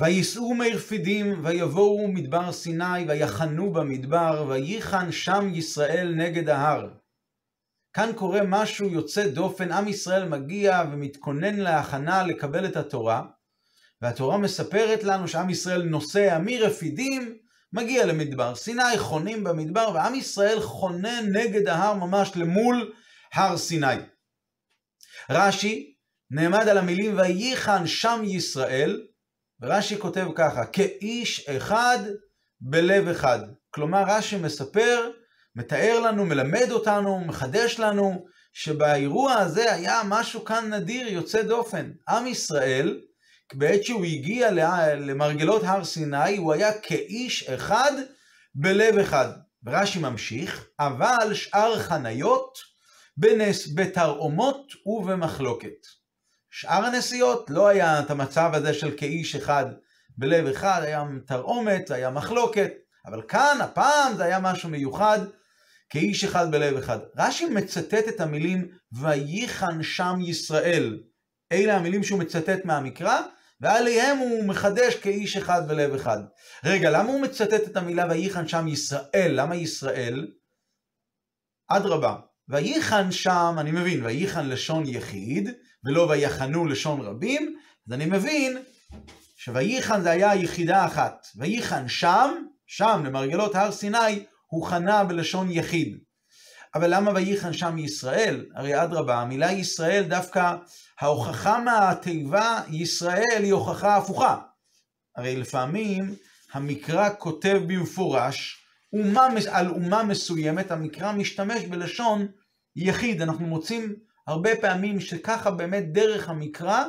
וייסעו מרפידים, ויבואו מדבר סיני, ויחנו במדבר, וייחן שם ישראל נגד ההר. כאן קורה משהו יוצא דופן, עם ישראל מגיע ומתכונן להכנה לקבל את התורה, והתורה מספרת לנו שעם ישראל נוסע מרפידים, מגיע למדבר סיני, חונים במדבר, ועם ישראל חונן נגד ההר ממש למול הר סיני. רש"י נעמד על המילים וייחן שם ישראל, ורש"י כותב ככה, כאיש אחד בלב אחד. כלומר, רש"י מספר, מתאר לנו, מלמד אותנו, מחדש לנו, שבאירוע הזה היה משהו כאן נדיר, יוצא דופן. עם ישראל, בעת שהוא הגיע למרגלות הר סיני, הוא היה כאיש אחד בלב אחד. ורש"י ממשיך, אבל שאר חניות בנס, בתרעומות ובמחלוקת. שאר הנסיעות לא היה את המצב הזה של כאיש אחד בלב אחד, היה תרעומת, היה מחלוקת, אבל כאן, הפעם זה היה משהו מיוחד, כאיש אחד בלב אחד. רש"י מצטט את המילים וייחן שם ישראל. אלה המילים שהוא מצטט מהמקרא, ועליהם הוא מחדש כאיש אחד בלב אחד. רגע, למה הוא מצטט את המילה וייחן שם ישראל? למה ישראל? אדרבה, וייחן שם, אני מבין, וייחן לשון יחיד, ולא ויחנו לשון רבים, אז אני מבין שוייחן זה היה יחידה אחת. וייחן שם, שם למרגלות הר סיני, הוא חנה בלשון יחיד. אבל למה וייחן שם ישראל? הרי אדרבה, המילה ישראל דווקא, ההוכחה מהתיבה ישראל היא הוכחה הפוכה. הרי לפעמים המקרא כותב במפורש אומה, על אומה מסוימת, המקרא משתמש בלשון יחיד. אנחנו מוצאים הרבה פעמים שככה באמת דרך המקרא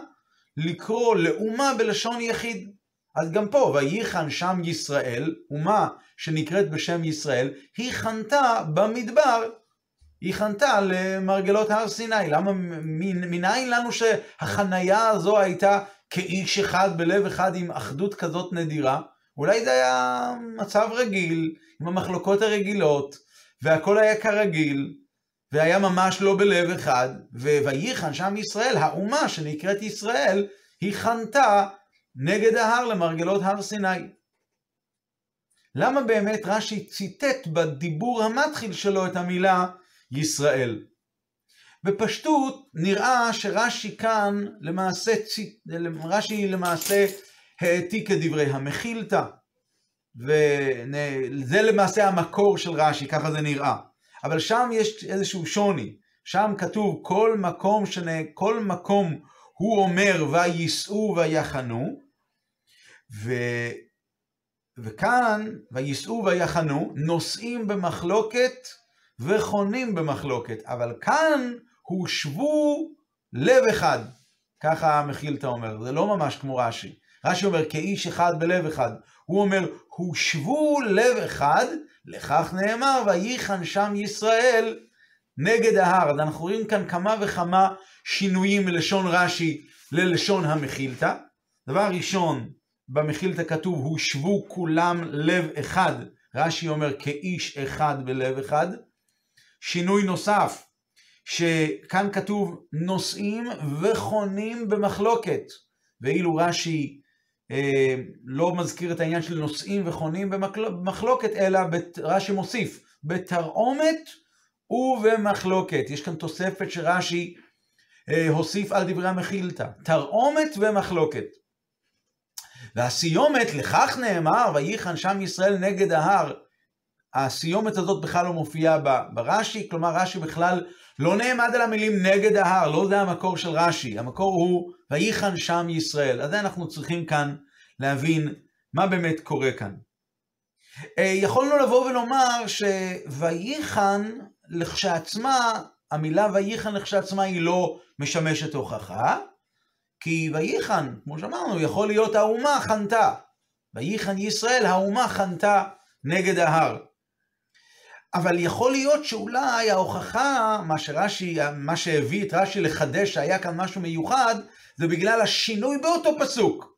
לקרוא לאומה בלשון יחיד. אז גם פה, וייחן שם ישראל, אומה שנקראת בשם ישראל, היא חנתה במדבר, היא חנתה למרגלות הר סיני. למה, מנין לנו שהחנייה הזו הייתה כאיש אחד בלב אחד עם אחדות כזאת נדירה? אולי זה היה מצב רגיל, עם המחלוקות הרגילות, והכל היה כרגיל, והיה ממש לא בלב אחד, וייחן שם ישראל, האומה שנקראת ישראל, היא חנתה נגד ההר למרגלות הר סיני. למה באמת רש"י ציטט בדיבור המתחיל שלו את המילה ישראל? בפשטות נראה שרש"י כאן למעשה, רש"י למעשה העתיק את דברי המחילתא, וזה למעשה המקור של רש"י, ככה זה נראה. אבל שם יש איזשהו שוני. שם כתוב כל מקום, שנה, כל מקום הוא אומר וייסעו ויחנו, ו... וכאן וייסעו ויחנו נושאים במחלוקת וחונים במחלוקת, אבל כאן הושבו לב אחד, ככה המחילתא אומר, זה לא ממש כמו רש"י. רש"י אומר כאיש אחד בלב אחד, הוא אומר הושבו לב אחד לכך נאמר, וייחן שם ישראל נגד ההר. אז אנחנו רואים כאן כמה וכמה שינויים מלשון רש"י ללשון המחילתא. דבר ראשון, במחילתא כתוב, הושבו כולם לב אחד. רש"י אומר, כאיש אחד בלב אחד. שינוי נוסף, שכאן כתוב, נושאים וחונים במחלוקת. ואילו רש"י לא מזכיר את העניין של נושאים וחונים במחלוקת, אלא רש"י מוסיף, בתרעומת ובמחלוקת. יש כאן תוספת שרש"י אה, הוסיף על דברי המחילתא, תרעומת ומחלוקת. והסיומת, לכך נאמר, וייחן שם ישראל נגד ההר. הסיומת הזאת בכלל לא מופיעה ברש"י, כלומר רש"י בכלל לא נעמד על המילים נגד ההר, לא זה המקור של רש"י, המקור הוא וייחן שם ישראל. אז אנחנו צריכים כאן להבין מה באמת קורה כאן. אה, יכולנו לבוא ולומר שוייחן לכשעצמה, המילה וייחן לכשעצמה היא לא משמשת הוכחה, כי וייחן, כמו שאמרנו, יכול להיות האומה חנתה. וייחן ישראל, האומה חנתה נגד ההר. אבל יכול להיות שאולי ההוכחה, מה שרש"י, מה שהביא את רש"י לחדש שהיה כאן משהו מיוחד, זה בגלל השינוי באותו פסוק.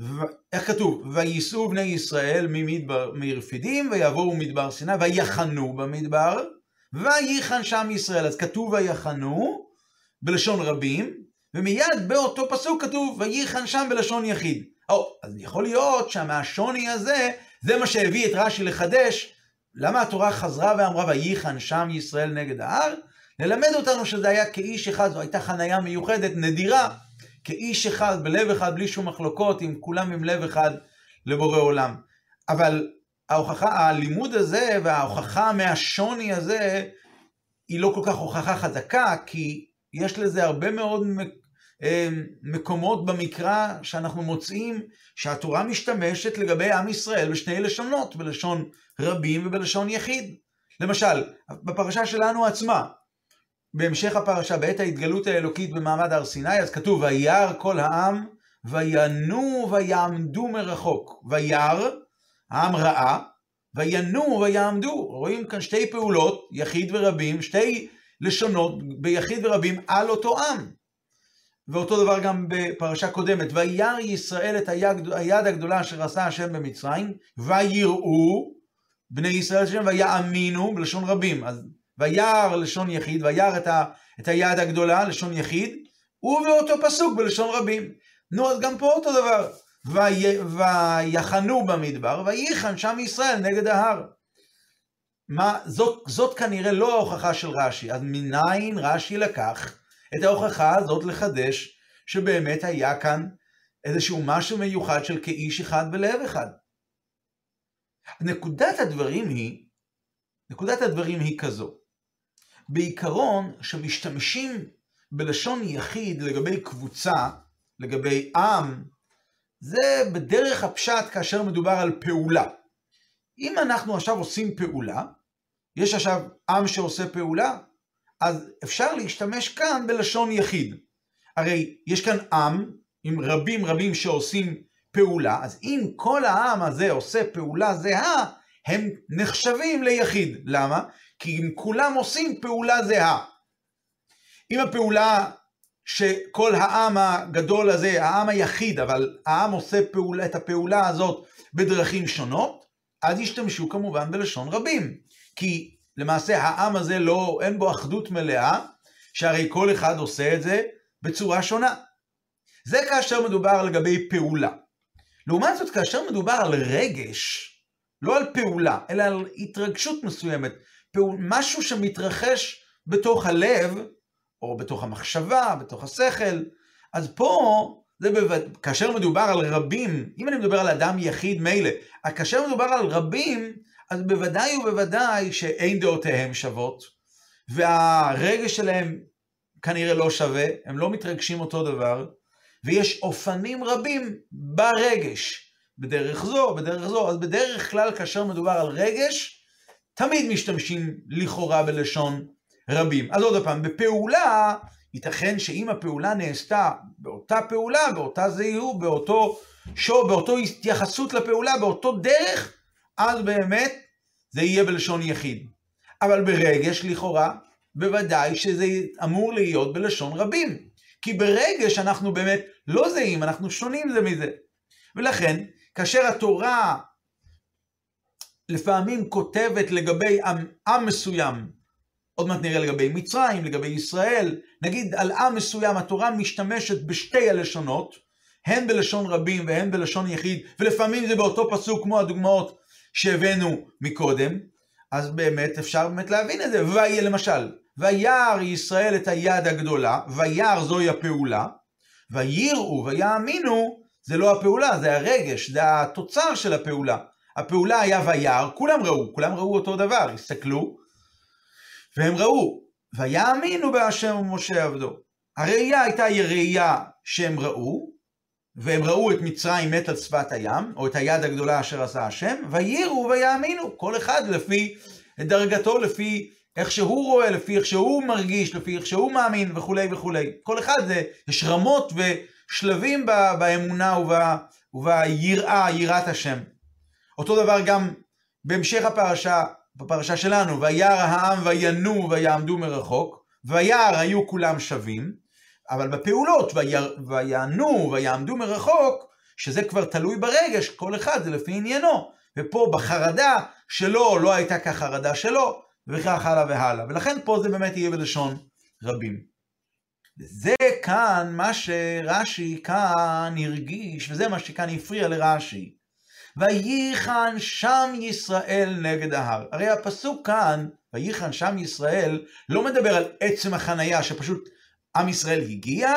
ו... איך כתוב? וייסעו בני ישראל ממדבר, מרפידים ויבואו מדבר סיני ויחנו במדבר וייחן שם ישראל. אז כתוב ויחנו בלשון רבים ומיד באותו פסוק כתוב וייחן שם בלשון יחיד. או, אז יכול להיות שמהשוני הזה, זה מה שהביא את רש"י לחדש. למה התורה חזרה ואמרה, וייחן שם ישראל נגד ההר? ללמד אותנו שזה היה כאיש אחד, זו הייתה חניה מיוחדת, נדירה, כאיש אחד, בלב אחד, בלי שום מחלוקות, עם כולם עם לב אחד לבורא עולם. אבל ההוכחה, הלימוד הזה וההוכחה מהשוני הזה, היא לא כל כך הוכחה חזקה, כי יש לזה הרבה מאוד מקומות במקרא שאנחנו מוצאים שהתורה משתמשת לגבי עם ישראל בשני לשונות, בלשון רבים ובלשון יחיד. למשל, בפרשה שלנו עצמה, בהמשך הפרשה, בעת ההתגלות האלוקית במעמד הר סיני, אז כתוב, וירא כל העם, וינו ויעמדו מרחוק. וירא, העם ראה, וינו ויעמדו. רואים כאן שתי פעולות, יחיד ורבים, שתי לשונות ביחיד ורבים על אותו עם. ואותו דבר גם בפרשה קודמת, וירא ישראל את היד, היד הגדולה אשר עשה השם במצרים, ויראו בני ישראל השם ויאמינו בלשון רבים. אז וירא לשון יחיד, וירא את, ה, את היד הגדולה לשון יחיד, ובאותו פסוק בלשון רבים. נו, אז גם פה אותו דבר. ויחנו במדבר, וייחן שם ישראל נגד ההר. מה, זאת, זאת כנראה לא ההוכחה של רש"י, אז מניין רש"י לקח את ההוכחה הזאת לחדש שבאמת היה כאן איזשהו משהו מיוחד של כאיש אחד בלב אחד. נקודת הדברים היא, נקודת הדברים היא כזו. בעיקרון, שמשתמשים בלשון יחיד לגבי קבוצה, לגבי עם, זה בדרך הפשט כאשר מדובר על פעולה. אם אנחנו עכשיו עושים פעולה, יש עכשיו עם שעושה פעולה, אז אפשר להשתמש כאן בלשון יחיד. הרי יש כאן עם עם רבים רבים שעושים פעולה, אז אם כל העם הזה עושה פעולה זהה, הם נחשבים ליחיד. למה? כי אם כולם עושים פעולה זהה. אם הפעולה שכל העם הגדול הזה, העם היחיד, אבל העם עושה פעולה, את הפעולה הזאת בדרכים שונות, אז ישתמשו כמובן בלשון רבים. כי למעשה העם הזה לא, אין בו אחדות מלאה, שהרי כל אחד עושה את זה בצורה שונה. זה כאשר מדובר לגבי פעולה. לעומת זאת, כאשר מדובר על רגש, לא על פעולה, אלא על התרגשות מסוימת, פעול, משהו שמתרחש בתוך הלב, או בתוך המחשבה, בתוך השכל, אז פה, זה בווד... כאשר מדובר על רבים, אם אני מדבר על אדם יחיד מילא, כאשר מדובר על רבים, אז בוודאי ובוודאי שאין דעותיהם שוות, והרגש שלהם כנראה לא שווה, הם לא מתרגשים אותו דבר, ויש אופנים רבים ברגש, בדרך זו, בדרך זו, אז בדרך כלל כאשר מדובר על רגש, תמיד משתמשים לכאורה בלשון רבים. אז עוד פעם, בפעולה, ייתכן שאם הפעולה נעשתה באותה פעולה, באותה זהירות, באותו שו, באותו התייחסות לפעולה, באותו דרך, אז באמת זה יהיה בלשון יחיד. אבל ברגש, לכאורה, בוודאי שזה אמור להיות בלשון רבים. כי ברגש אנחנו באמת לא זהים, אנחנו שונים זה מזה. ולכן, כאשר התורה לפעמים כותבת לגבי עם, עם מסוים, עוד מעט נראה לגבי מצרים, לגבי ישראל, נגיד על עם מסוים התורה משתמשת בשתי הלשונות, הן בלשון רבים והן בלשון יחיד, ולפעמים זה באותו פסוק כמו הדוגמאות שהבאנו מקודם, אז באמת אפשר באמת להבין את זה. ויהיה למשל, וירא ישראל את היד הגדולה, וירא זוהי הפעולה, ויראו ויאמינו, זה לא הפעולה, זה הרגש, זה התוצר של הפעולה. הפעולה היה וירא, כולם ראו, כולם ראו אותו דבר, הסתכלו, והם ראו, ויאמינו בהשם ומשה עבדו. הראייה הייתה ראייה שהם ראו, והם ראו את מצרים מת על שפת הים, או את היד הגדולה אשר עשה השם, ויראו ויאמינו, כל אחד לפי דרגתו, לפי איך שהוא רואה, לפי איך שהוא מרגיש, לפי איך שהוא מאמין וכולי וכולי. כל אחד זה, יש רמות ושלבים באמונה וביראה, יראת השם. אותו דבר גם בהמשך הפרשה, בפרשה שלנו, וירא העם וינום ויעמדו מרחוק, וירא היו כולם שווים, אבל בפעולות, ויענו ויעמדו מרחוק, שזה כבר תלוי ברגש, כל אחד זה לפי עניינו. ופה בחרדה שלו לא הייתה כחרדה שלו, וכך הלאה והלאה. ולכן פה זה באמת יהיה בלשון רבים. וזה כאן מה שרש"י כאן הרגיש, וזה מה שכאן הפריע לרש"י. וייחן שם ישראל נגד ההר. הרי הפסוק כאן, וייחן שם ישראל, לא מדבר על עצם החנייה, שפשוט עם ישראל הגיע,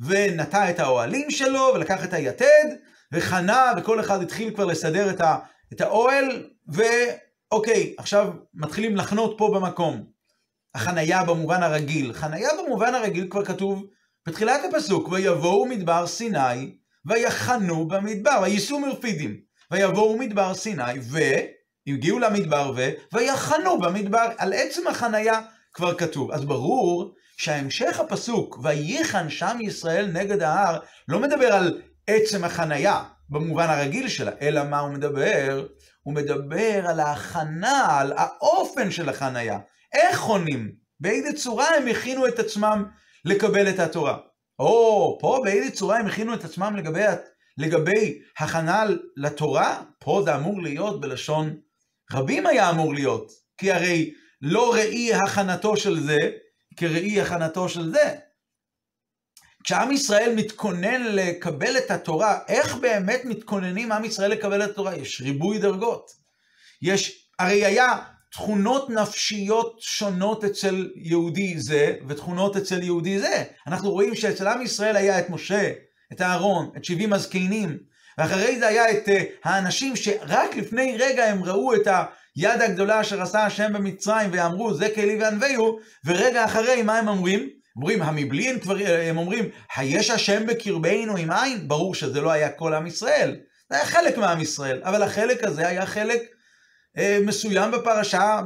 ונטע את האוהלים שלו, ולקח את היתד, וחנה, וכל אחד התחיל כבר לסדר את, ה, את האוהל, ואוקיי, עכשיו מתחילים לחנות פה במקום. החנייה במובן הרגיל. חנייה במובן הרגיל כבר כתוב בתחילת הפסוק, ויבואו מדבר סיני, ויחנו במדבר, וייסעו מרפידים. ויבואו מדבר סיני, והגיעו למדבר, ו... ויחנו במדבר. על עצם החנייה כבר כתוב. אז ברור שהמשך הפסוק, וייחן שם ישראל נגד ההר, לא מדבר על עצם החנייה במובן הרגיל שלה, אלא מה הוא מדבר? הוא מדבר על ההכנה, על האופן של החנייה. איך חונים? באיזה צורה הם הכינו את עצמם לקבל את התורה? או, פה באיזה צורה הם הכינו את עצמם לגבי, לגבי הכנה לתורה? פה זה אמור להיות בלשון רבים היה אמור להיות, כי הרי לא ראי הכנתו של זה, כראי הכנתו של זה. כשעם ישראל מתכונן לקבל את התורה, איך באמת מתכוננים עם ישראל לקבל את התורה? יש ריבוי דרגות. יש, הרי היה תכונות נפשיות שונות אצל יהודי זה, ותכונות אצל יהודי זה. אנחנו רואים שאצל עם ישראל היה את משה, את אהרון, את שבעים הזקנים, ואחרי זה היה את uh, האנשים שרק לפני רגע הם ראו את היד הגדולה אשר עשה השם במצרים, ואמרו זה כלי וענווהו, ורגע אחרי מה הם אומרים? אומרים, המבלי הם כבר, הם אומרים, היש השם בקרבנו עם עין? ברור שזה לא היה כל עם ישראל, זה היה חלק מעם ישראל, אבל החלק הזה היה חלק אה, מסוים בפרשה,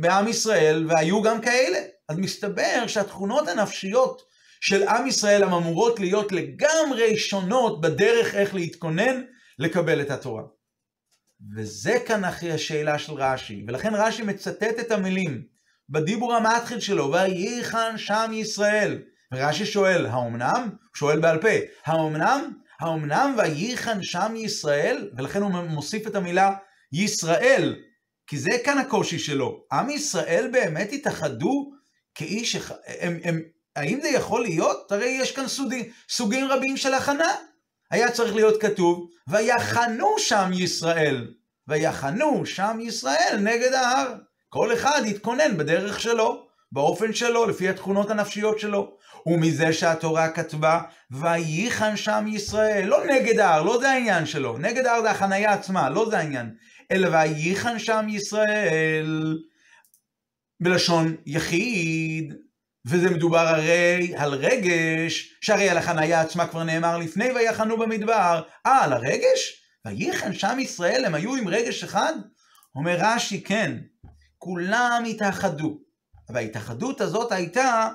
בעם ישראל, והיו גם כאלה. אז מסתבר שהתכונות הנפשיות של עם ישראל הן אמורות להיות לגמרי שונות בדרך איך להתכונן לקבל את התורה. וזה כאן אחרי השאלה של רש"י, ולכן רש"י מצטט את המילים בדיבור המתחיל שלו, וייחן שם ישראל. ורש"י שואל, האומנם? שואל בעל פה, האומנם? האומנם וייחן שם ישראל? ולכן הוא מוסיף את המילה ישראל, כי זה כאן הקושי שלו. עם ישראל באמת התאחדו כאיש הם, הם, האם זה יכול להיות? הרי יש כאן סוגים, סוגים רבים של הכנה. היה צריך להיות כתוב, ויחנו שם ישראל. ויחנו שם ישראל נגד ההר. כל אחד יתכונן בדרך שלו, באופן שלו, לפי התכונות הנפשיות שלו. ומזה שהתורה כתבה, וייחן שם ישראל. לא נגד ההר, לא זה העניין שלו. נגד ההר זה החנייה עצמה, לא זה העניין. אלא וייחן שם ישראל בלשון יחיד, וזה מדובר הרי על רגש, שהרי על החניה עצמה כבר נאמר לפני ויחנו במדבר. אה, על הרגש? וייחן שם ישראל, הם היו עם רגש אחד? אומר רש"י, כן, כולם התאחדו. וההתאחדות הזאת הייתה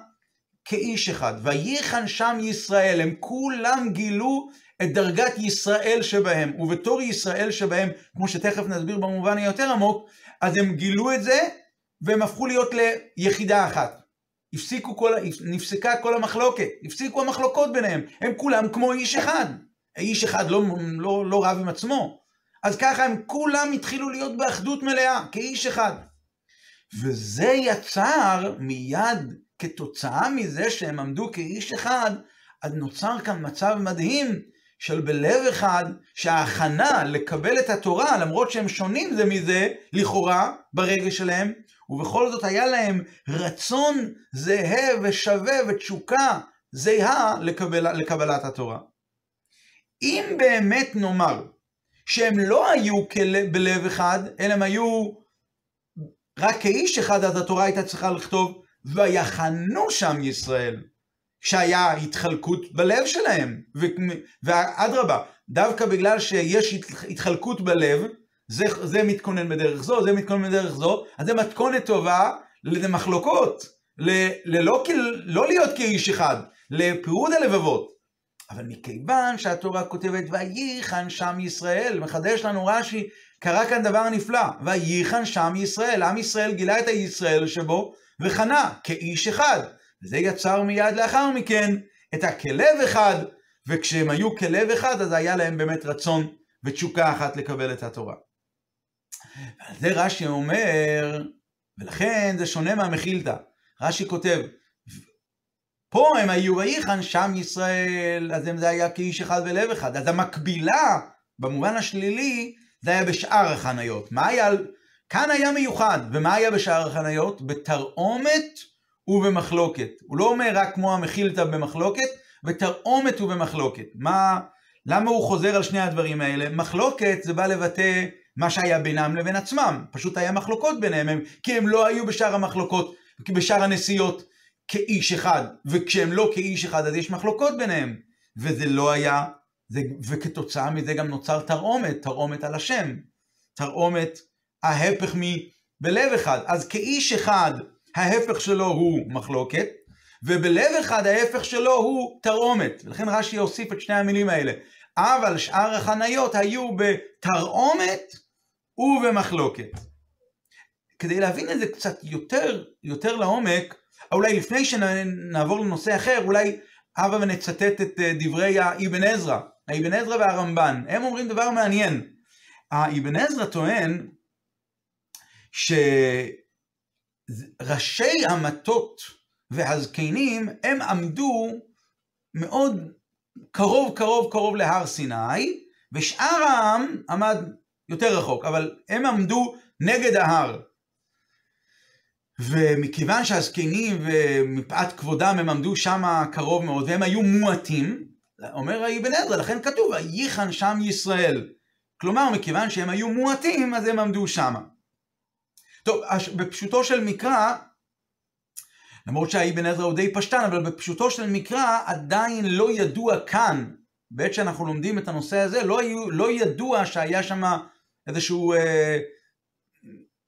כאיש אחד. וייחן שם ישראל, הם כולם גילו את דרגת ישראל שבהם, ובתור ישראל שבהם, כמו שתכף נסביר במובן היותר עמוק, אז הם גילו את זה, והם הפכו להיות ליחידה אחת. הפסיקו כל, נפסקה כל המחלוקת, הפסיקו המחלוקות ביניהם, הם כולם כמו איש אחד. איש אחד לא, לא, לא רב עם עצמו. אז ככה הם כולם התחילו להיות באחדות מלאה, כאיש אחד. וזה יצר מיד, כתוצאה מזה שהם עמדו כאיש אחד, אז נוצר כאן מצב מדהים, של בלב אחד, שההכנה לקבל את התורה, למרות שהם שונים זה מזה, לכאורה, ברגש שלהם, ובכל זאת היה להם רצון זהה ושווה ותשוקה זהה לקבל, לקבלת התורה. אם באמת נאמר שהם לא היו בלב אחד, אלא הם היו רק כאיש אחד, אז התורה הייתה צריכה לכתוב, ויחנו שם ישראל. שהיה התחלקות בלב שלהם. ואדרבה, דווקא בגלל שיש התחלקות בלב, זה, זה מתכונן בדרך זו, זה מתכונן בדרך זו, אז זה מתכונת טובה למחלוקות, ל, ללא, לא להיות כאיש אחד, לפירוד הלבבות. אבל מכיוון שהתורה כותבת וייחן שם ישראל, מחדש לנו רש"י, קרה כאן דבר נפלא, וייחן שם ישראל, עם ישראל גילה את הישראל שבו וחנה כאיש אחד. וזה יצר מיד לאחר מכן את הכלב אחד, וכשהם היו כלב אחד, אז היה להם באמת רצון ותשוקה אחת לקבל את התורה. ועל זה רש"י אומר, ולכן זה שונה מהמחילתא. רש"י כותב, פה הם היו ויחן, שם ישראל, אז זה היה כאיש אחד ולב אחד. אז המקבילה, במובן השלילי, זה היה בשאר החניות. מה היה, כאן היה מיוחד, ומה היה בשאר החניות? בתרעומת ובמחלוקת. הוא לא אומר רק כמו המכילתא במחלוקת, בתרעומת ובמחלוקת. מה, למה הוא חוזר על שני הדברים האלה? מחלוקת זה בא לבטא מה שהיה בינם לבין עצמם. פשוט היה מחלוקות ביניהם, הם, כי הם לא היו בשאר המחלוקות, בשאר הנסיעות כאיש אחד, וכשהם לא כאיש אחד אז יש מחלוקות ביניהם. וזה לא היה, זה, וכתוצאה מזה גם נוצר תרעומת, תרעומת על השם. תרעומת, ההפך מבלב אחד. אז כאיש אחד, ההפך שלו הוא מחלוקת, ובלב אחד ההפך שלו הוא תרעומת. ולכן רש"י הוסיף את שני המילים האלה. אבל שאר החניות היו בתרעומת ובמחלוקת. כדי להבין את זה קצת יותר, יותר לעומק, אולי לפני שנעבור לנושא אחר, אולי הבה ונצטט את אה, דברי האבן עזרא, האבן עזרא והרמב"ן. הם אומרים דבר מעניין. האבן עזרא טוען שראשי המטות והזקנים, הם עמדו מאוד קרוב קרוב קרוב להר סיני, ושאר העם עמד יותר רחוק, אבל הם עמדו נגד ההר. ומכיוון שהזקנים ומפאת כבודם הם עמדו שם קרוב מאוד והם היו מועטים, אומר האבן עזרא, לכן כתוב, וייחן שם ישראל. כלומר, מכיוון שהם היו מועטים, אז הם עמדו שם. טוב, בפשוטו של מקרא, למרות שהאבן עזרא הוא די פשטן, אבל בפשוטו של מקרא עדיין לא ידוע כאן, בעת שאנחנו לומדים את הנושא הזה, לא, היו, לא ידוע שהיה שם איזשהו אה,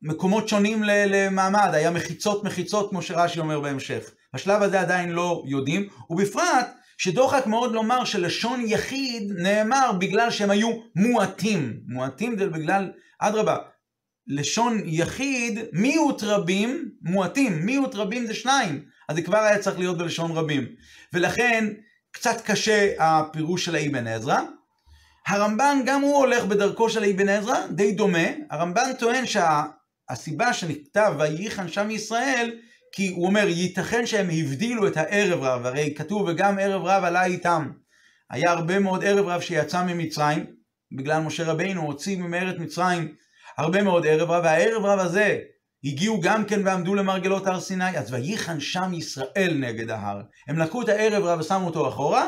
מקומות שונים למעמד, היה מחיצות מחיצות כמו שרש"י אומר בהמשך. בשלב הזה עדיין לא יודעים, ובפרט שדוחק מאוד לומר שלשון יחיד נאמר בגלל שהם היו מועטים. מועטים זה בגלל, אדרבה, לשון יחיד, מיעוט רבים, מועטים, מיעוט רבים זה שניים, אז זה כבר היה צריך להיות בלשון רבים. ולכן קצת קשה הפירוש של האבן עזרא. הרמב"ן גם הוא הולך בדרכו של האבן עזרא, די דומה. הרמב"ן טוען שהסיבה שנכתב וייחן שם ישראל, כי הוא אומר, ייתכן שהם הבדילו את הערב רב, הרי כתוב וגם ערב רב עלה איתם. היה הרבה מאוד ערב רב שיצא ממצרים, בגלל משה רבינו הוציא ממארץ מצרים הרבה מאוד ערב רב, והערב רב הזה הגיעו גם כן ועמדו למרגלות הר סיני, אז וייחן שם ישראל נגד ההר. הם לקחו את הערב רב ושמו אותו אחורה,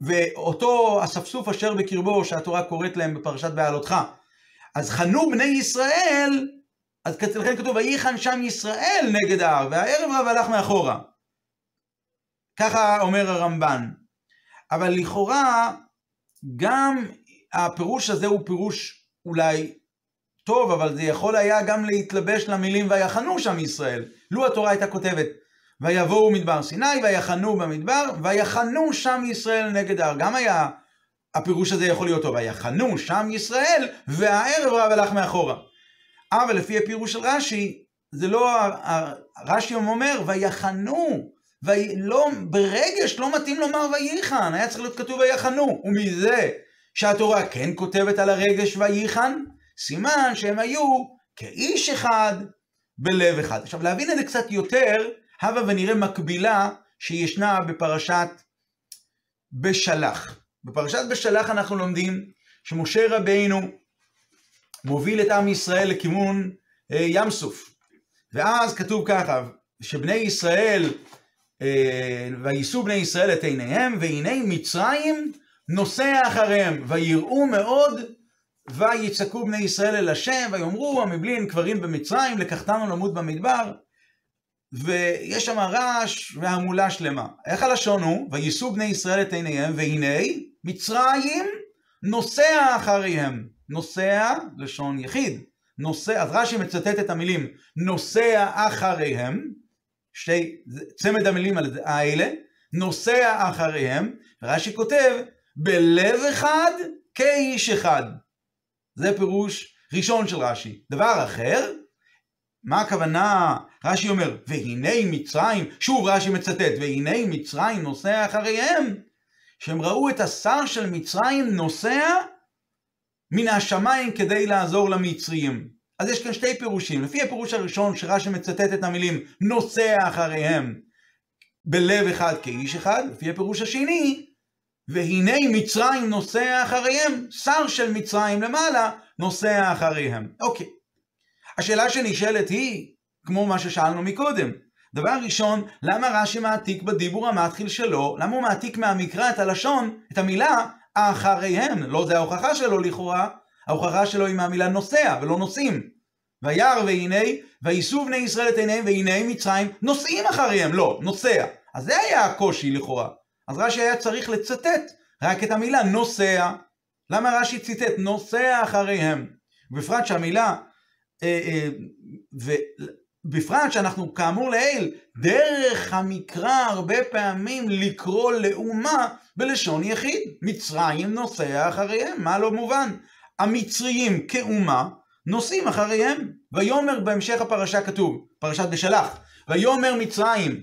ואותו אספסוף אשר בקרבו שהתורה קוראת להם בפרשת בעלותך. אז חנו בני ישראל, אז לכן כתוב וייחן שם ישראל נגד ההר, והערב רב הלך מאחורה. ככה אומר הרמב"ן. אבל לכאורה, גם הפירוש הזה הוא פירוש אולי טוב, אבל זה יכול היה גם להתלבש למילים ויחנו שם ישראל. לו התורה הייתה כותבת ויבואו מדבר סיני ויחנו במדבר ויחנו שם ישראל נגד ההר. גם היה הפירוש הזה יכול להיות טוב, ויחנו שם ישראל והערב רב הלך מאחורה. אבל לפי הפירוש של רש"י, זה לא, רש"י אומר ויחנו, ולא, ברגש לא מתאים לומר וייחן, היה צריך להיות כתוב ויחנו, ומזה שהתורה כן כותבת על הרגש וייחן, סימן שהם היו כאיש אחד בלב אחד. עכשיו להבין את זה קצת יותר, הבה ונראה מקבילה שישנה בפרשת בשלח. בפרשת בשלח אנחנו לומדים שמשה רבינו מוביל את עם ישראל לכיוון אה, ים סוף. ואז כתוב ככה, שבני ישראל, אה, ויישאו בני ישראל את עיניהם, והנה מצרים נוסע אחריהם, ויראו מאוד ויצעקו בני ישראל אל השם, ויאמרו המבלין קברים במצרים, לקחתנו למות במדבר. ויש שם רעש והמולה שלמה. איך הלשון הוא? ויישאו בני ישראל את עיניהם, והנה מצרים נוסע אחריהם. נוסע, לשון יחיד. נוסע, אז רש"י מצטט את המילים נוסע אחריהם, שתי, צמד המילים האלה, נוסע אחריהם, רש"י כותב, בלב אחד כאיש אחד. זה פירוש ראשון של רש"י. דבר אחר, מה הכוונה? רש"י אומר, והנה מצרים, שוב רש"י מצטט, והנה מצרים נוסע אחריהם, שהם ראו את השר של מצרים נוסע מן השמיים כדי לעזור למצרים. אז יש כאן שתי פירושים. לפי הפירוש הראשון שרש"י מצטט את המילים נוסע אחריהם, בלב אחד כאיש אחד, לפי הפירוש השני, והנה מצרים נוסע אחריהם, שר של מצרים למעלה נוסע אחריהם. אוקיי. השאלה שנשאלת היא, כמו מה ששאלנו מקודם, דבר ראשון, למה רש"י מעתיק בדיבור המתחיל שלו, למה הוא מעתיק מהמקרא את הלשון, את המילה אחריהם? לא זה ההוכחה שלו לכאורה, ההוכחה שלו היא מהמילה נוסע ולא נוסעים. וירא והנה, ויישאו בני ישראל את עיניהם, והנה מצרים נוסעים אחריהם, לא, נוסע. אז זה היה הקושי לכאורה. אז רש"י היה צריך לצטט רק את המילה נוסע. למה רש"י ציטט נוסע אחריהם? בפרט שהמילה, אה, אה, ובפרט שאנחנו כאמור לעיל, דרך המקרא הרבה פעמים לקרוא לאומה בלשון יחיד. מצרים נוסע אחריהם, מה לא מובן? המצריים כאומה נוסעים אחריהם. ויאמר בהמשך הפרשה כתוב, פרשת בשלח, ויאמר מצרים,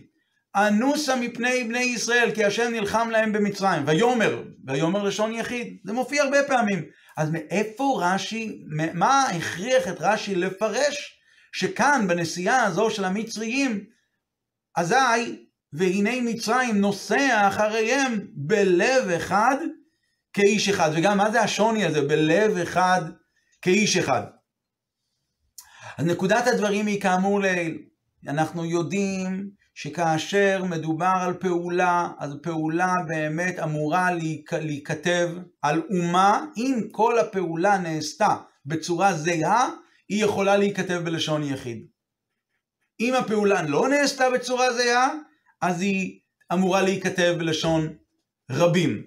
אנוסה מפני בני ישראל, כי השם נלחם להם במצרים. ויאמר, ויאמר לשון יחיד, זה מופיע הרבה פעמים. אז מאיפה רש"י, מה הכריח את רש"י לפרש שכאן בנסיעה הזו של המצריים, אזי, והנה מצרים נוסע אחריהם בלב אחד כאיש אחד. וגם מה זה השוני הזה, בלב אחד כאיש אחד. אז נקודת הדברים היא כאמור לעיל. אנחנו יודעים שכאשר מדובר על פעולה, אז פעולה באמת אמורה להיכתב על אומה, אם כל הפעולה נעשתה בצורה זהה, היא יכולה להיכתב בלשון יחיד. אם הפעולה לא נעשתה בצורה זהה, אז היא אמורה להיכתב בלשון רבים.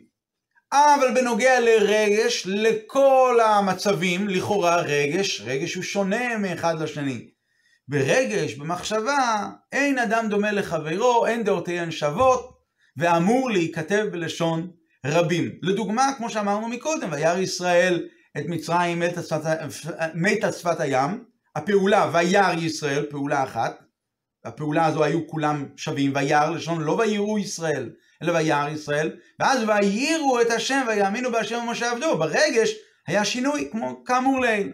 אבל בנוגע לרגש, לכל המצבים, לכאורה רגש, רגש הוא שונה מאחד לשני. ברגש, במחשבה, אין אדם דומה לחברו, אין דעותיהן שוות, ואמור להיכתב בלשון רבים. לדוגמה, כמו שאמרנו מקודם, וירא ישראל את מצרים מת על שפת הים, הפעולה וירא ישראל, פעולה אחת, הפעולה הזו היו כולם שווים, וירא, לשון לא ויראו ישראל, אלא וירא ישראל, ואז ויראו את השם ויאמינו בהשם ומשה עבדו, ברגש היה שינוי, כמו כאמור לעיל.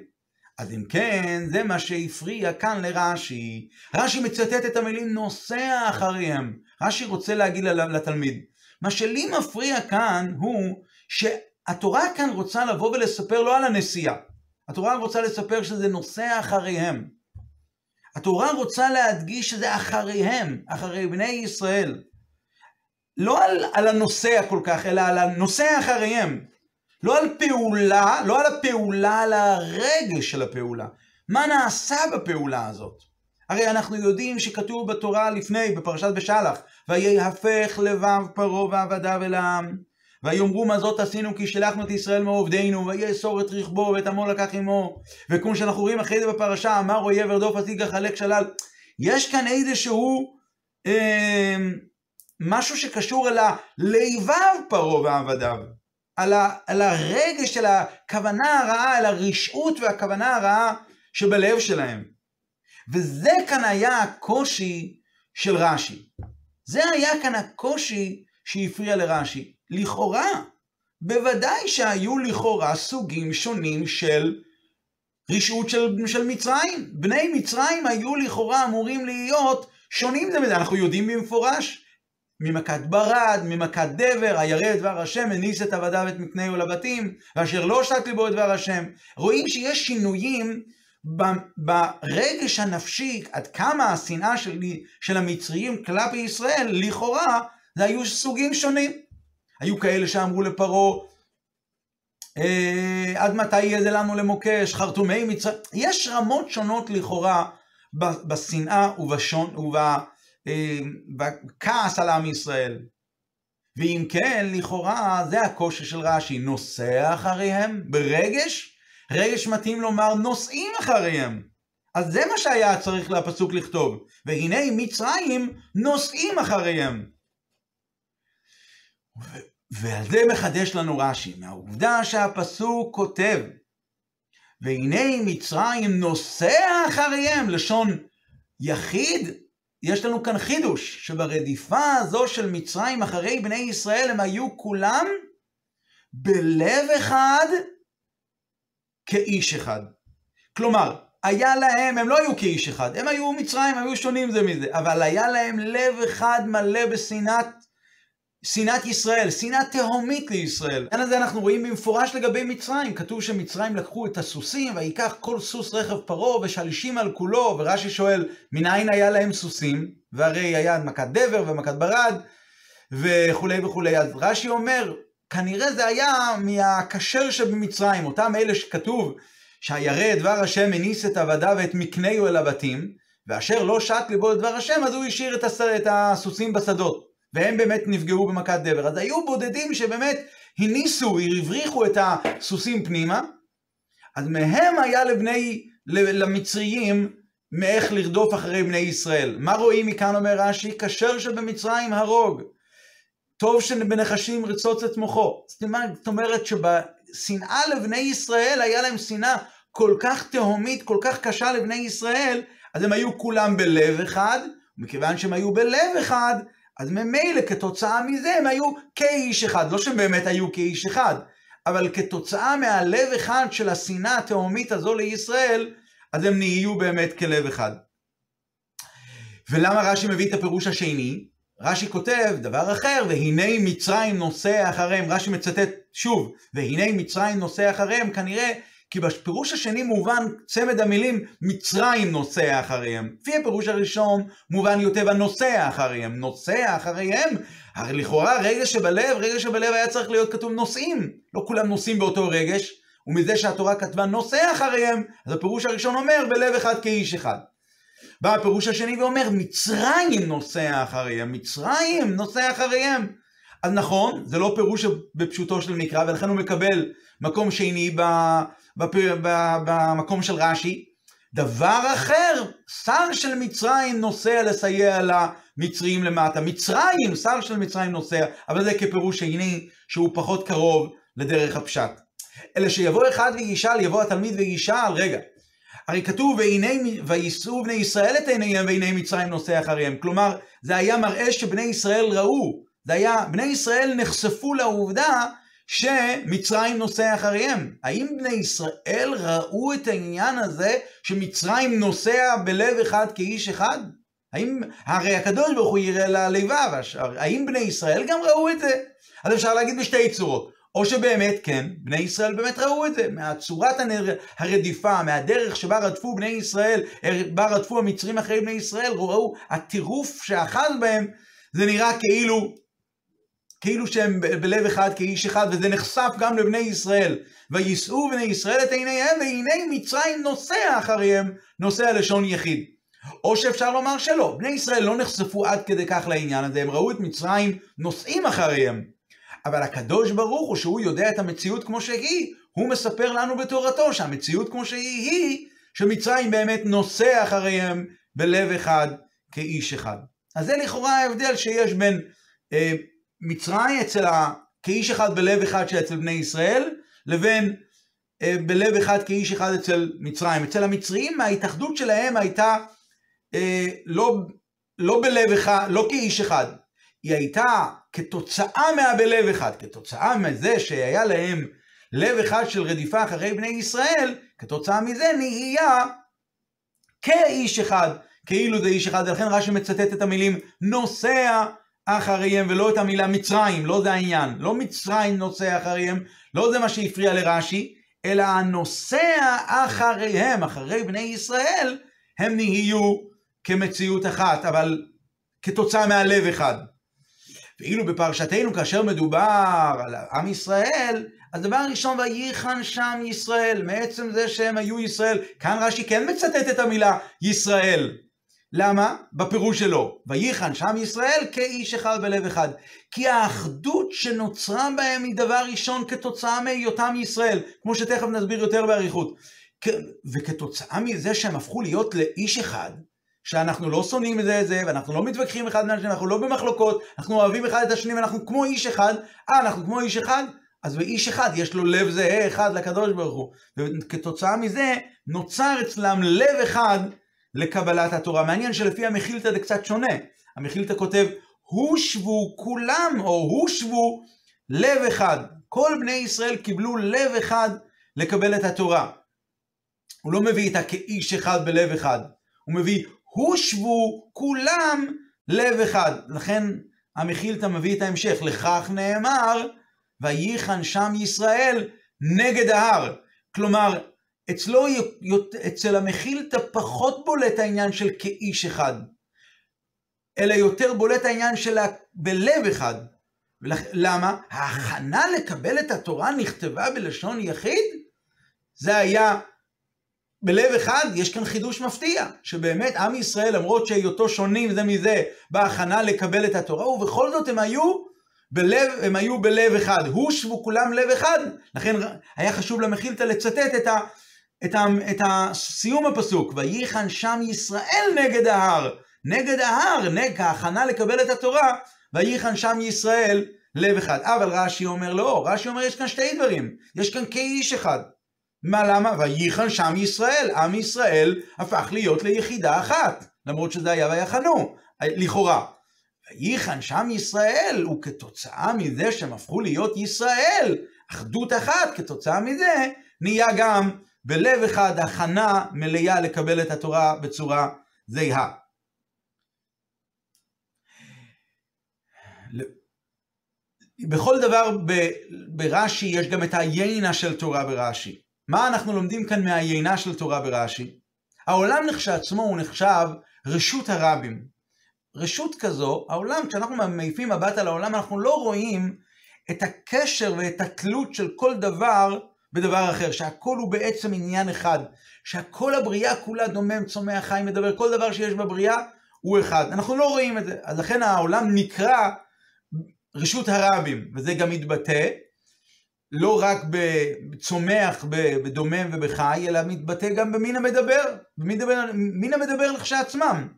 אז אם כן, זה מה שהפריע כאן לרש"י. רש"י מצטט את המילים נוסע אחריהם. רש"י רוצה להגיד לתלמיד. מה שלי מפריע כאן הוא שהתורה כאן רוצה לבוא ולספר לא על הנסיעה. התורה רוצה לספר שזה נוסע אחריהם. התורה רוצה להדגיש שזה אחריהם, אחרי בני ישראל. לא על, על הנוסע כל כך, אלא על הנוסע אחריהם. לא על פעולה, לא על הפעולה, על הרגש של הפעולה. מה נעשה בפעולה הזאת? הרי אנחנו יודעים שכתוב בתורה לפני, בפרשת בשלח, ויהפך לבב פרעה ועבדיו אל העם. ויאמרו מה זאת עשינו כי שלחנו את ישראל מעובדינו, ויאסור את רכבו ואת עמו לקח עמו. וכמו שאנחנו רואים אחרי זה בפרשה, אמר אויב ארדוף אסיג החלק שלל. יש כאן איזשהו אה, משהו שקשור אל הלבב פרעה ועבדיו. על, ה, על הרגש של הכוונה הרעה, על הרשעות והכוונה הרעה שבלב שלהם. וזה כאן היה הקושי של רש"י. זה היה כאן הקושי שהפריע לרש"י. לכאורה, בוודאי שהיו לכאורה סוגים שונים של רשעות של, של מצרים. בני מצרים היו לכאורה אמורים להיות שונים זה מזה. אנחנו יודעים במפורש ממכת ברד, ממכת דבר, הירא דבר השם, הניס את עבדיו את מקנהו לבתים, ואשר לא שת ליבו את דבר השם. רואים שיש שינויים ברגש הנפשי, עד כמה השנאה של, של המצריים כלפי ישראל, לכאורה, זה היו סוגים שונים. היו כאלה שאמרו לפרעה, אה, עד מתי יהיה זה לנו למוקש, חרטומי מצרים, יש רמות שונות לכאורה בשנאה ובשון, וב... בכעס על עם ישראל. ואם כן, לכאורה זה הקושי של רש"י, נוסע אחריהם ברגש, רגש מתאים לומר נוסעים אחריהם. אז זה מה שהיה צריך לפסוק לכתוב, והנה מצרים נוסעים אחריהם. ועל זה מחדש לנו רש"י, מהעובדה שהפסוק כותב, והנה מצרים נוסע אחריהם, לשון יחיד, יש לנו כאן חידוש, שברדיפה הזו של מצרים אחרי בני ישראל הם היו כולם בלב אחד כאיש אחד. כלומר, היה להם, הם לא היו כאיש אחד, הם היו מצרים, היו שונים זה מזה, אבל היה להם לב אחד מלא בשנאת, שנאת ישראל, שנאה תהומית לישראל. בעניין הזה אנחנו רואים במפורש לגבי מצרים, כתוב שמצרים לקחו את הסוסים, ויקח כל סוס רכב פרעה ושלישים על כולו, ורש"י שואל, מנין היה להם סוסים? והרי היה מכת דבר ומכת ברד, וכולי וכולי. אז רש"י אומר, כנראה זה היה מהכשר שבמצרים, אותם אלה שכתוב שהירא דבר השם הניס את עבדיו ואת מקנהו אל הבתים, ואשר לא שט ליבו לדבר השם, אז הוא השאיר את. את הסוסים בשדות. והם באמת נפגעו במכת דבר. אז היו בודדים שבאמת הניסו, הבריחו את הסוסים פנימה, אז מהם היה לבני, למצריים, מאיך לרדוף אחרי בני ישראל. מה רואים מכאן אומר רש"י? כשר שבמצרים הרוג. טוב שבנחשים רצוץ את מוחו. זאת אומרת שבשנאה לבני ישראל היה להם שנאה כל כך תהומית, כל כך קשה לבני ישראל, אז הם היו כולם בלב אחד, ומכיוון שהם היו בלב אחד, אז ממילא כתוצאה מזה הם היו כאיש אחד. לא שהם באמת היו כאיש אחד, אבל כתוצאה מהלב אחד של השנאה התהומית הזו לישראל, אז הם נהיו באמת כלב אחד. ולמה רש"י מביא את הפירוש השני? רש"י כותב דבר אחר, והנה מצרים נוסע אחריהם, רש"י מצטט שוב, והנה מצרים נוסע אחריהם, כנראה כי בפירוש השני מובן צמד המילים מצרים נוסע אחריהם. לפי הפירוש הראשון מובן יותר הנוסע אחריהם. נוסע אחריהם, הרי לכאורה רגש שבלב, רגש שבלב היה צריך להיות כתוב נוסעים. לא כולם נוסעים באותו רגש, ומזה שהתורה כתבה נוסע אחריהם, אז הפירוש הראשון אומר בלב אחד כאיש אחד. בא הפירוש השני ואומר, מצרים נוסע אחריהם, מצרים נוסע אחריהם. אז נכון, זה לא פירוש בפשוטו של מקרא, ולכן הוא מקבל מקום שני בפ... במקום של רש"י. דבר אחר, שר של מצרים נוסע לסייע למצרים למטה. מצרים, שר של מצרים נוסע, אבל זה כפירוש שני שהוא פחות קרוב לדרך הפשט. אלא שיבוא אחד וישאל, יבוא התלמיד וישאל, רגע, הרי כתוב, ויישאו בני ישראל את עיניהם והנה מצרים נוסע אחריהם. כלומר, זה היה מראה שבני ישראל ראו. זה היה, בני ישראל נחשפו לעובדה שמצרים נוסע אחריהם. האם בני ישראל ראו את העניין הזה שמצרים נוסע בלב אחד כאיש אחד? האם, הרי הקדוש ברוך הוא יראה ללבב, האם בני ישראל גם ראו את זה? אז אפשר להגיד בשתי צורות. או שבאמת כן, בני ישראל באמת ראו את זה, מהצורת הרדיפה, מהדרך שבה רדפו בני ישראל, בה רדפו המצרים אחרי בני ישראל, ראו הטירוף שאחז בהם, זה נראה כאילו, כאילו שהם בלב אחד כאיש אחד, וזה נחשף גם לבני ישראל. ויישאו בני ישראל את עיניהם, והנה מצרים נוסע אחריהם, נוסע לשון יחיד. או שאפשר לומר שלא, בני ישראל לא נחשפו עד כדי כך לעניין הזה, הם ראו את מצרים נוסעים אחריהם. אבל הקדוש ברוך הוא, שהוא יודע את המציאות כמו שהיא, הוא מספר לנו בתורתו שהמציאות כמו שהיא היא שמצרים באמת נוסע אחריהם בלב אחד כאיש אחד. אז זה לכאורה ההבדל שיש בין אה, מצרים אצל ה... כאיש אחד בלב אחד שאצל בני ישראל, לבין אה, בלב אחד כאיש אחד אצל מצרים. אצל המצרים ההתאחדות שלהם הייתה אה, לא, לא בלב אחד, לא כאיש אחד, היא הייתה כתוצאה מהבלב אחד, כתוצאה מזה שהיה להם לב אחד של רדיפה אחרי בני ישראל, כתוצאה מזה נהיה כאיש אחד, כאילו זה איש אחד, ולכן רש"י מצטט את המילים נוסע אחריהם, ולא את המילה מצרים, לא זה העניין, לא מצרים נוסע אחריהם, לא זה מה שהפריע לרש"י, אלא הנוסע אחריהם, אחרי בני ישראל, הם נהיו כמציאות אחת, אבל כתוצאה מהלב אחד. ואילו בפרשתנו כאשר מדובר על עם ישראל, אז דבר ראשון, וייחן שם ישראל, מעצם זה שהם היו ישראל. כאן רש"י כן מצטט את המילה ישראל. למה? בפירוש שלו. וייחן שם ישראל כאיש אחד בלב אחד. כי האחדות שנוצרה בהם היא דבר ראשון כתוצאה מהיותם ישראל, כמו שתכף נסביר יותר באריכות. וכתוצאה מזה שהם הפכו להיות לאיש אחד, שאנחנו לא שונאים את זה את זה, ואנחנו לא מתווכחים אחד מהשני, אנחנו לא במחלוקות, אנחנו אוהבים אחד את השני, ואנחנו כמו איש אחד. אה, אנחנו כמו איש אחד? אז באיש אחד יש לו לב זהה אחד לקדוש ברוך הוא. וכתוצאה מזה נוצר אצלם לב אחד לקבלת התורה. מעניין שלפי המחילתא זה קצת שונה. המחילתא כותב, הושבו כולם, או הושבו לב אחד. כל בני ישראל קיבלו לב אחד לקבל את התורה. הוא לא מביא איתה כאיש אחד בלב אחד, הוא מביא הושבו כולם לב אחד. לכן המחילתא מביא את ההמשך, לכך נאמר, וייחן שם ישראל נגד ההר. כלומר, אצלו, אצל המחילתא פחות בולט העניין של כאיש אחד, אלא יותר בולט העניין של בלב אחד. למה? ההכנה לקבל את התורה נכתבה בלשון יחיד? זה היה בלב אחד, יש כאן חידוש מפתיע, שבאמת עם ישראל, למרות שהיותו שונים זה מזה, בהכנה לקבל את התורה, ובכל זאת הם היו בלב, הם היו בלב אחד. הושבו כולם לב אחד. לכן היה חשוב למחילתא לצטט את, ה, את, ה, את הסיום הפסוק, וייחן שם ישראל נגד ההר. נגד ההר, נגד ההכנה לקבל את התורה, וייחן שם ישראל לב אחד. אבל רש"י אומר לא, רש"י אומר יש כאן שתי דברים, יש כאן כאיש אחד. מה למה? וייחן שם ישראל, עם ישראל הפך להיות ליחידה אחת, למרות שזה היה ויחנו, לכאורה. וייחן שם ישראל, וכתוצאה מזה שהם הפכו להיות ישראל, אחדות אחת, כתוצאה מזה, נהיה גם בלב אחד הכנה מלאה לקבל את התורה בצורה זהה. בכל דבר ברש"י יש גם את היינה של תורה ברש"י. מה אנחנו לומדים כאן מהיינה של תורה ברש"י? העולם כשלעצמו הוא נחשב רשות הרבים. רשות כזו, העולם, כשאנחנו מעיפים מבט על העולם, אנחנו לא רואים את הקשר ואת התלות של כל דבר בדבר אחר, שהכל הוא בעצם עניין אחד, שהכל הבריאה כולה דומם, צומח, חי, מדבר, כל דבר שיש בבריאה הוא אחד. אנחנו לא רואים את זה, אז לכן העולם נקרא רשות הרבים, וזה גם מתבטא לא רק בצומח, בדומם ובחי, אלא מתבטא גם במין המדבר, במין המדבר לכשעצמם.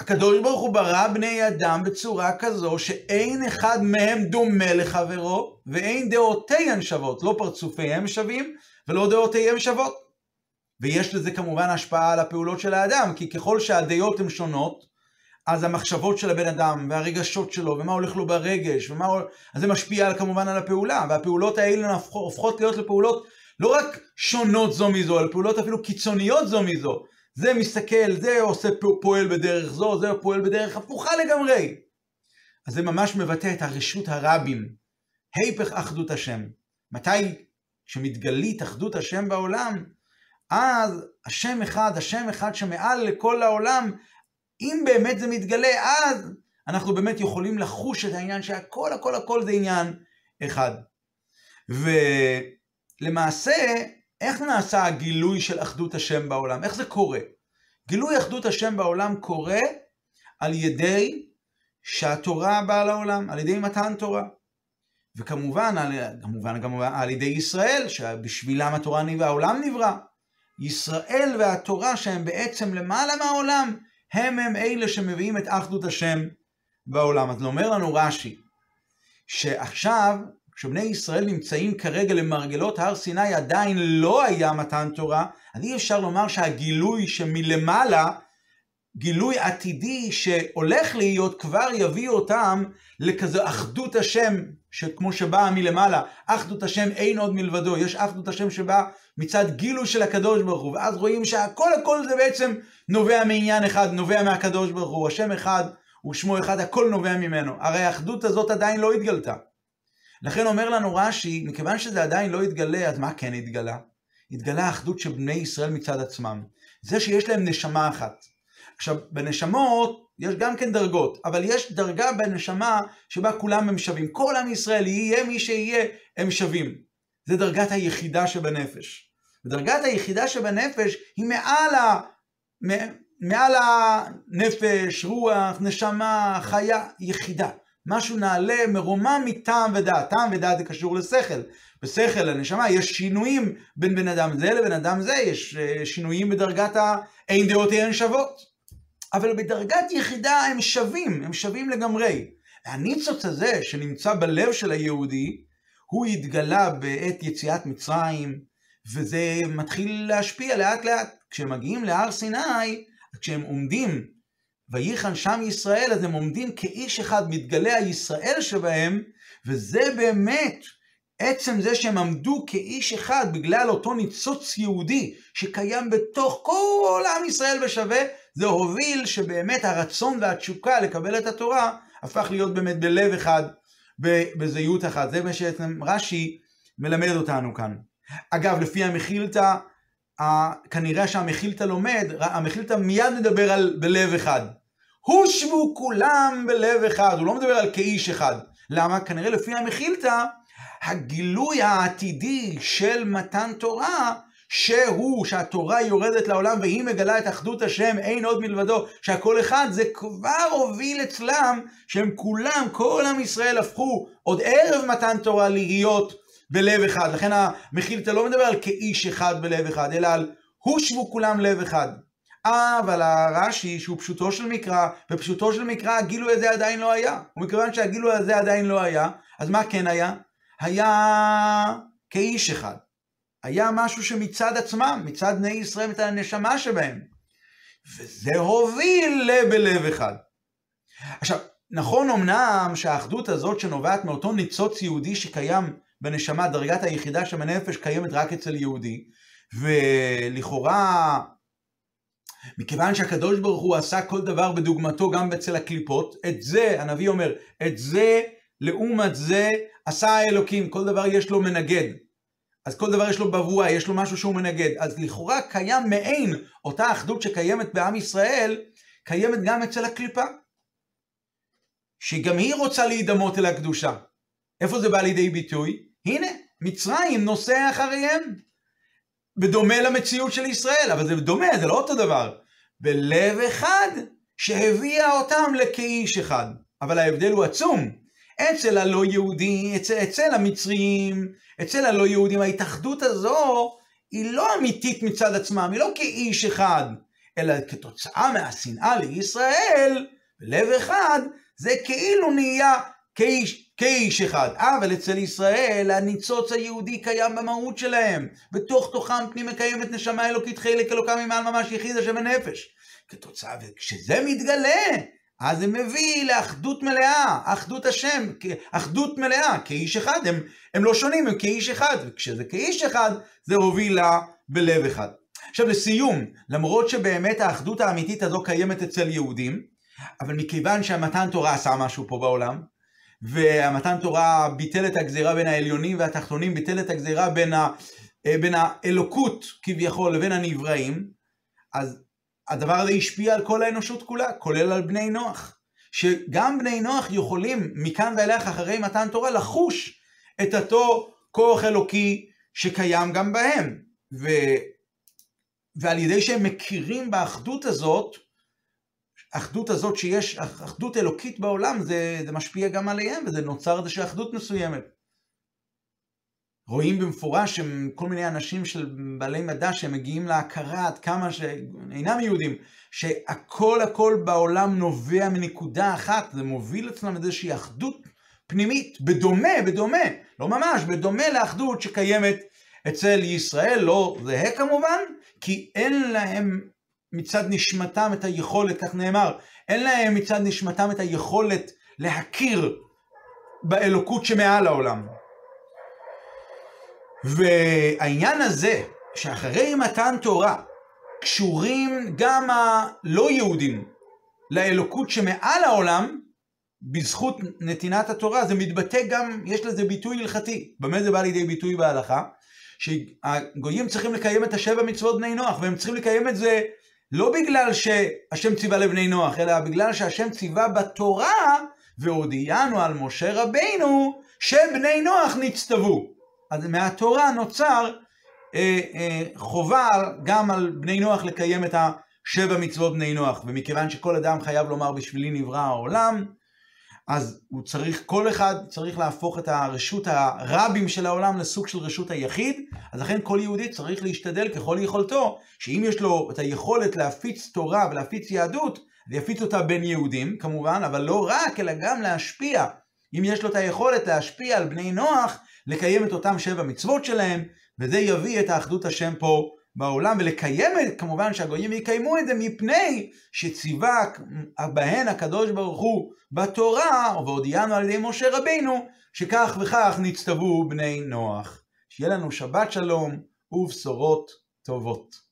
הקדוש ברוך הוא ברא בני אדם בצורה כזו שאין אחד מהם דומה לחברו, ואין דעותיהם שוות, לא פרצופיהם שווים ולא דעותיהם שוות. ויש לזה כמובן השפעה על הפעולות של האדם, כי ככל שהדעות הן שונות, אז המחשבות של הבן אדם, והרגשות שלו, ומה הולך לו ברגש, ומה... אז זה משפיע כמובן על הפעולה, והפעולות האלה הופכות להיות לפעולות לא רק שונות זו מזו, אלא פעולות אפילו קיצוניות זו מזו. זה מסתכל, זה עושה פועל בדרך זו, זה פועל בדרך הפוכה לגמרי. אז זה ממש מבטא את הרשות הרבים, היפך אחדות השם. מתי שמתגלית אחדות השם בעולם, אז השם אחד, השם אחד שמעל לכל העולם, אם באמת זה מתגלה, אז אנחנו באמת יכולים לחוש את העניין שהכל, הכל, הכל זה עניין אחד. ולמעשה, איך נעשה הגילוי של אחדות השם בעולם? איך זה קורה? גילוי אחדות השם בעולם קורה על ידי שהתורה באה לעולם, על ידי מתן תורה. וכמובן, על, כמובן גם על ידי ישראל, שבשבילם התורה נברא, העולם נברא. ישראל והתורה שהם בעצם למעלה מהעולם, הם הם אלה שמביאים את אחדות השם בעולם. אז אומר לנו רש"י, שעכשיו כשבני ישראל נמצאים כרגע למרגלות הר סיני עדיין לא היה מתן תורה, אז אי אפשר לומר שהגילוי שמלמעלה, גילוי עתידי שהולך להיות, כבר יביא אותם לכזה אחדות השם, שכמו שבאה מלמעלה, אחדות השם אין עוד מלבדו, יש אחדות השם שבאה מצד גילוי של הקדוש ברוך הוא, ואז רואים שהכל הכל זה בעצם נובע מעניין אחד, נובע מהקדוש ברוך הוא, השם אחד ושמו אחד, הכל נובע ממנו. הרי האחדות הזאת עדיין לא התגלתה. לכן אומר לנו רש"י, מכיוון שזה עדיין לא התגלה, אז מה כן התגלה? התגלה האחדות של בני ישראל מצד עצמם. זה שיש להם נשמה אחת. עכשיו, בנשמות יש גם כן דרגות, אבל יש דרגה בנשמה שבה כולם הם שווים. כל עם ישראל, יהיה מי שיהיה, הם שווים. זה דרגת היחידה שבנפש. ודרגת היחידה שבנפש היא מעל, ה... מעל הנפש, רוח, נשמה, חיה, יחידה. משהו נעלה, מרומם מטעם ודעת. טעם ודעת זה קשור לשכל. בשכל, לנשמה, יש שינויים בין בן אדם זה לבן אדם זה, יש אה, שינויים בדרגת האין דעותיהן שוות. אבל בדרגת יחידה הם שווים, הם שווים לגמרי. הניצוץ הזה שנמצא בלב של היהודי, הוא התגלה בעת יציאת מצרים, וזה מתחיל להשפיע לאט לאט. כשהם מגיעים להר סיני, כשהם עומדים וייחן שם ישראל, אז הם עומדים כאיש אחד, מתגלה הישראל שבהם, וזה באמת עצם זה שהם עמדו כאיש אחד בגלל אותו ניצוץ יהודי שקיים בתוך כל עם ישראל בשווה, זה הוביל שבאמת הרצון והתשוקה לקבל את התורה הפך להיות באמת בלב אחד, בזהות אחת. זה מה שבעצם רש"י מלמד אותנו כאן. אגב, לפי המכילתא, כנראה שהמכילתא לומד, המכילתא מיד מדבר על בלב אחד. הושבו כולם בלב אחד, הוא לא מדבר על כאיש אחד. למה? כנראה לפי המכילתא, הגילוי העתידי של מתן תורה, שהוא, שהתורה יורדת לעולם והיא מגלה את אחדות השם, אין עוד מלבדו, שהכל אחד, זה כבר הוביל אצלם, שהם כולם, כל עם ישראל הפכו עוד ערב מתן תורה להיות בלב אחד. לכן המכילתא לא מדבר על כאיש אחד בלב אחד, אלא על הושבו כולם לב אחד. אבל הרש"י, שהוא פשוטו של מקרא, ופשוטו של מקרא הגילוי הזה עדיין לא היה. ומכיוון שהגילוי הזה עדיין לא היה, אז מה כן היה? היה כאיש אחד. היה משהו שמצד עצמם, מצד בני ישראל, את הנשמה שבהם. וזה הוביל לבלב אחד. עכשיו, נכון אמנם שהאחדות הזאת שנובעת מאותו ניצוץ יהודי שקיים בנשמה, דרגת היחידה שבנפש קיימת רק אצל יהודי, ולכאורה מכיוון שהקדוש ברוך הוא עשה כל דבר בדוגמתו גם אצל הקליפות, את זה, הנביא אומר, את זה לעומת זה עשה האלוקים, כל דבר יש לו מנגד. אז כל דבר יש לו בבואה, יש לו משהו שהוא מנגד. אז לכאורה קיים מעין אותה אחדות שקיימת בעם ישראל, קיימת גם אצל הקליפה. שגם היא רוצה להידמות אל הקדושה. איפה זה בא לידי ביטוי? הנה, מצרים נוסע אחריהם. בדומה למציאות של ישראל, אבל זה דומה, זה לא אותו דבר. בלב אחד שהביאה אותם לכאיש אחד. אבל ההבדל הוא עצום. אצל הלא יהודי, אצל, אצל המצרים, אצל הלא יהודים, ההתאחדות הזו היא לא אמיתית מצד עצמם, היא לא כאיש אחד, אלא כתוצאה מהשנאה לישראל, בלב אחד, זה כאילו נהיה כאיש, כאיש אחד. אבל אצל ישראל הניצוץ היהודי קיים במהות שלהם. בתוך תוכם פנימה קיימת נשמה אלוקית חלק אלוקם ממעל ממש יחיד השם הנפש. כתוצאה, וכשזה מתגלה, אז זה מביא לאחדות מלאה, אחדות השם, אחדות מלאה, כאיש אחד, הם, הם לא שונים, הם כאיש אחד, וכשזה כאיש אחד, זה הוביל לה בלב אחד. עכשיו לסיום, למרות שבאמת האחדות האמיתית הזו קיימת אצל יהודים, אבל מכיוון שהמתן תורה עשה משהו פה בעולם, והמתן תורה ביטל את הגזירה בין העליונים והתחתונים, ביטל את הגזירה בין, ה, אה, בין האלוקות כביכול לבין הנבראים, אז הדבר הזה השפיע על כל האנושות כולה, כולל על בני נוח. שגם בני נוח יכולים מכאן ואילך אחרי מתן תורה לחוש את אותו כוח אלוקי שקיים גם בהם. ו... ועל ידי שהם מכירים באחדות הזאת, האחדות הזאת שיש, אחדות אלוקית בעולם, זה, זה משפיע גם עליהם, וזה נוצר איזושהי אחדות מסוימת. רואים במפורש שהם כל מיני אנשים של בעלי מדע שהם מגיעים להכרה עד כמה שאינם יהודים, שהכל הכל בעולם נובע מנקודה אחת, זה מוביל אצלם איזושהי אחדות פנימית, בדומה, בדומה, לא ממש, בדומה לאחדות שקיימת אצל ישראל, לא זהה כמובן, כי אין להם מצד נשמתם את היכולת, כך נאמר, אין להם מצד נשמתם את היכולת להכיר באלוקות שמעל העולם. והעניין הזה, שאחרי מתן תורה, קשורים גם הלא יהודים לאלוקות שמעל העולם, בזכות נתינת התורה, זה מתבטא גם, יש לזה ביטוי הלכתי. במה זה בא לידי ביטוי בהלכה? שהגויים צריכים לקיים את השבע מצוות בני נוח, והם צריכים לקיים את זה לא בגלל שהשם ציווה לבני נוח, אלא בגלל שהשם ציווה בתורה, והודיענו על משה רבינו, שבני נוח נצטוו. אז מהתורה נוצר אה, אה, חובה גם על בני נוח לקיים את השבע מצוות בני נוח, ומכיוון שכל אדם חייב לומר בשבילי נברא העולם, אז הוא צריך, כל אחד צריך להפוך את הרשות הרבים של העולם לסוג של רשות היחיד, אז לכן כל יהודי צריך להשתדל ככל יכולתו, שאם יש לו את היכולת להפיץ תורה ולהפיץ יהדות, ויפיץ אותה בין יהודים כמובן, אבל לא רק, אלא גם להשפיע. אם יש לו את היכולת להשפיע על בני נוח, לקיים את אותם שבע מצוות שלהם, וזה יביא את האחדות השם פה בעולם, ולקיים את, כמובן שהגויים יקיימו את זה מפני שציווה בהן הקדוש ברוך הוא בתורה, והודיענו על ידי משה רבינו, שכך וכך נצטוו בני נוח. שיהיה לנו שבת שלום ובשורות טובות.